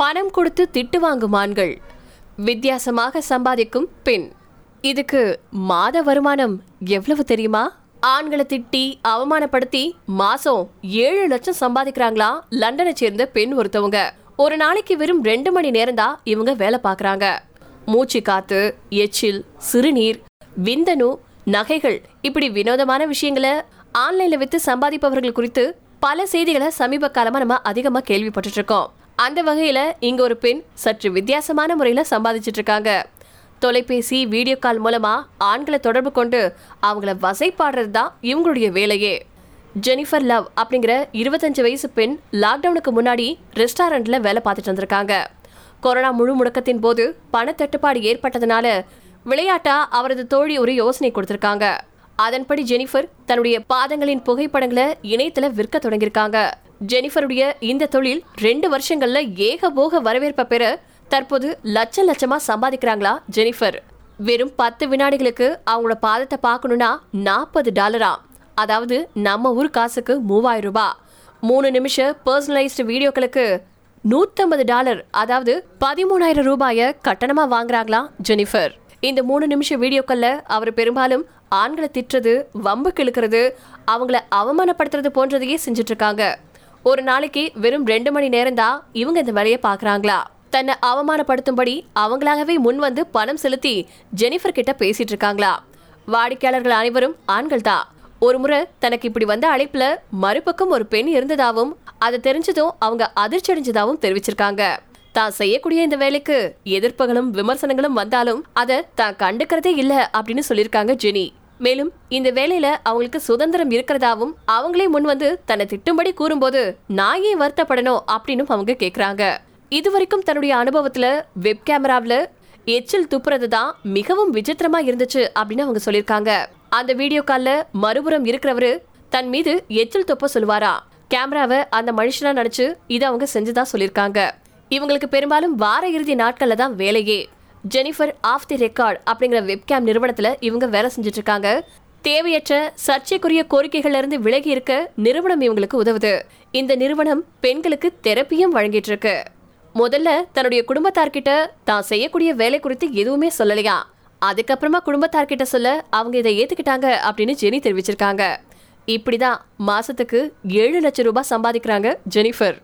பணம் கொடுத்து திட்டு வாங்கும் ஆண்கள் வித்தியாசமாக சம்பாதிக்கும் பெண். இதுக்கு மாத வருமானம் எவ்வளவு தெரியுமா? ஆண்களை திட்டி அவமானப்படுத்தி மாசம் ஏழு லட்சம் சம்பாதிக்கிறாங்களா? லண்டனை சேர்ந்த பெண் ஒருத்தவங்க. ஒரு நாளைக்கு வெறும் ரெண்டு மணி நேரம் தான் இவங்க வேலை பார்க்குறாங்க. மூச்சு காத்து எச்சில் சிறுநீர் விந்தணு நகைகள் இப்படி வினோதமான விஷயங்களை ஆன்லைன்ல வித்து சம்பாதிப்பவர்கள் குறித்து பல செய்திகளை சமீப காலமா நம்ம அதிகமா கேள்விப்பட்டு இருக்கோம். அந்த வகையில் இங்கே ஒரு பெண் சற்று வித்தியாசமான முறையில் சம்பாதிச்சிட்டு இருக்காங்க தொலைபேசி வீடியோ கால் மூலமாக ஆண்களை தொடர்பு கொண்டு அவங்கள வசைப்பாடுறது தான் இவங்களுடைய வேலையே. ஜெனிஃபர் லவ் அப்படிங்கிற இருபத்தஞ்சு வயசு பெண் லாக்டவுனுக்கு முன்னாடி ரெஸ்டாரண்ட்ல வேலை பார்த்துட்டு வந்திருக்காங்க. கொரோனா முழு முடக்கத்தின் போது பணத்தட்டுப்பாடு ஏற்பட்டதுனால விளையாட்டா அவரது தோழி ஒரு யோசனை கொடுத்திருக்காங்க. அதன்படி ஜெனிஃபர் தன்னுடைய பாதங்களின் புகைப்படங்களை இணையத்துல விற்க தொடங்கியிருக்காங்க. ஜெனிஃபருடைய இந்த தொழில் ரெண்டு வருஷங்கள்ல ஏகபோக வரவேற்பை பெற தற்போது லட்ச லட்சமா சம்பாதிக்கிறாங்களா ஜெனிஃபர். வெறும் பத்து வினாடிகளுக்கு அவங்களோட பாதத்தை பார்க்கணும்னா நாற்பது டாலரா? அதாவது நம்ம ஊர் காசுக்கு மூவாயிரம் ரூபாய் மூணு நிமிஷம் பர்சனலைஸ்டு வீடியோக்களுக்கு நூத்தம்பது டாலர் அதாவது பதிமூணாயிரம் ரூபாய கட்டணமா வாங்குறாங்களா ஜெனிஃபர். இந்த மூணு நிமிஷம் வீடியோக்கள்ல அவர் பெரும்பாலும் ஆண்களை திட்டுறது வம்பு கிழக்கிறது அவங்கள அவமானப்படுத்துறது போன்றதையே செஞ்சுட்டு இருக்காங்க ஒரு நாளைக்கு வெறும் ரெண்டு மணி நேரம் தான் இவங்க இந்த வேலையை பாக்குறாங்களா தன்னை அவமானப்படுத்தும்படி அவங்களாகவே முன் வந்து பணம் செலுத்தி ஜெனிஃபர் கிட்ட பேசிட்டு இருக்காங்களா? வாடிக்கையாளர்கள் அனைவரும் ஆண்கள் தான் ஒரு முறை தனக்கு இப்படி வந்த அழைப்புல மறுபக்கம் ஒரு பெண் இருந்ததாவும் அதை தெரிஞ்சதும் அவங்க அதிர்ச்சி அடைஞ்சதாவும் தெரிவிச்சிருக்காங்க. தான் செய்யக்கூடிய இந்த வேலைக்கு எதிர்ப்புகளும் விமர்சனங்களும் வந்தாலும் அதை தான் கண்டுக்கிறதே இல்ல அப்படின்னு சொல்லியிருக்காங்க ஜெனி. மேலும் இந்த வேலையில அவங்களுக்கு சுதந்திரம் இருக்கிறதாவும் அவங்களே முன் வந்து தன்னை திட்டும்படி கூறும்போது நான் ஏன் வருத்தப்படணும் அப்படின்னு அவங்க கேக்குறாங்க. இதுவரைக்கும் தன்னுடைய அனுபவத்துல வெப் கேமராவில் எச்சில் துப்புறது தான் மிகவும் விசித்திரமா இருந்துச்சு அப்படின்னு அவங்க சொல்லியிருக்காங்க அந்த வீடியோ கால்ல மறுபுறம் இருக்கிறவரு தன் மீது எச்சில் துப்ப சொல்லுவாரா? கேமராவை அந்த மனுஷனா நினைச்சு இதை அவங்க செஞ்சுதான் சொல்லியிருக்காங்க இவங்களுக்கு பெரும்பாலும் வார இறுதி நாட்கள்ல தான் வேலையே. ஜெனிஃபர் ஆஃப் தி ரெக்கார்ட் அப்படிங்கிற வெப்கேம் நிறுவனத்தில் இவங்க வேலை செஞ்சுட்டு இருக்காங்க தேவையற்ற சர்ச்சைக்குரிய கோரிக்கைகள்ல இருந்து விலகி இருக்க நிறுவனம் இவங்களுக்கு உதவுது. இந்த நிறுவனம் பெண்களுக்கு தெரப்பியும் வழங்கிட்டு இருக்கு முதல்ல தன்னுடைய குடும்பத்தார்கிட்ட தான் செய்யக்கூடிய வேலை குறித்து எதுவுமே சொல்லலையா? அதுக்கப்புறமா குடும்பத்தார்கிட்ட சொல்ல அவங்க இதை ஏத்துக்கிட்டாங்க அப்படின்னு ஜெனி தெரிவிச்சிருக்காங்க. இப்படிதான் மாசத்துக்கு ஏழு லட்சம் ரூபாய் சம்பாதிக்கிறாங்க ஜெனிஃபர்.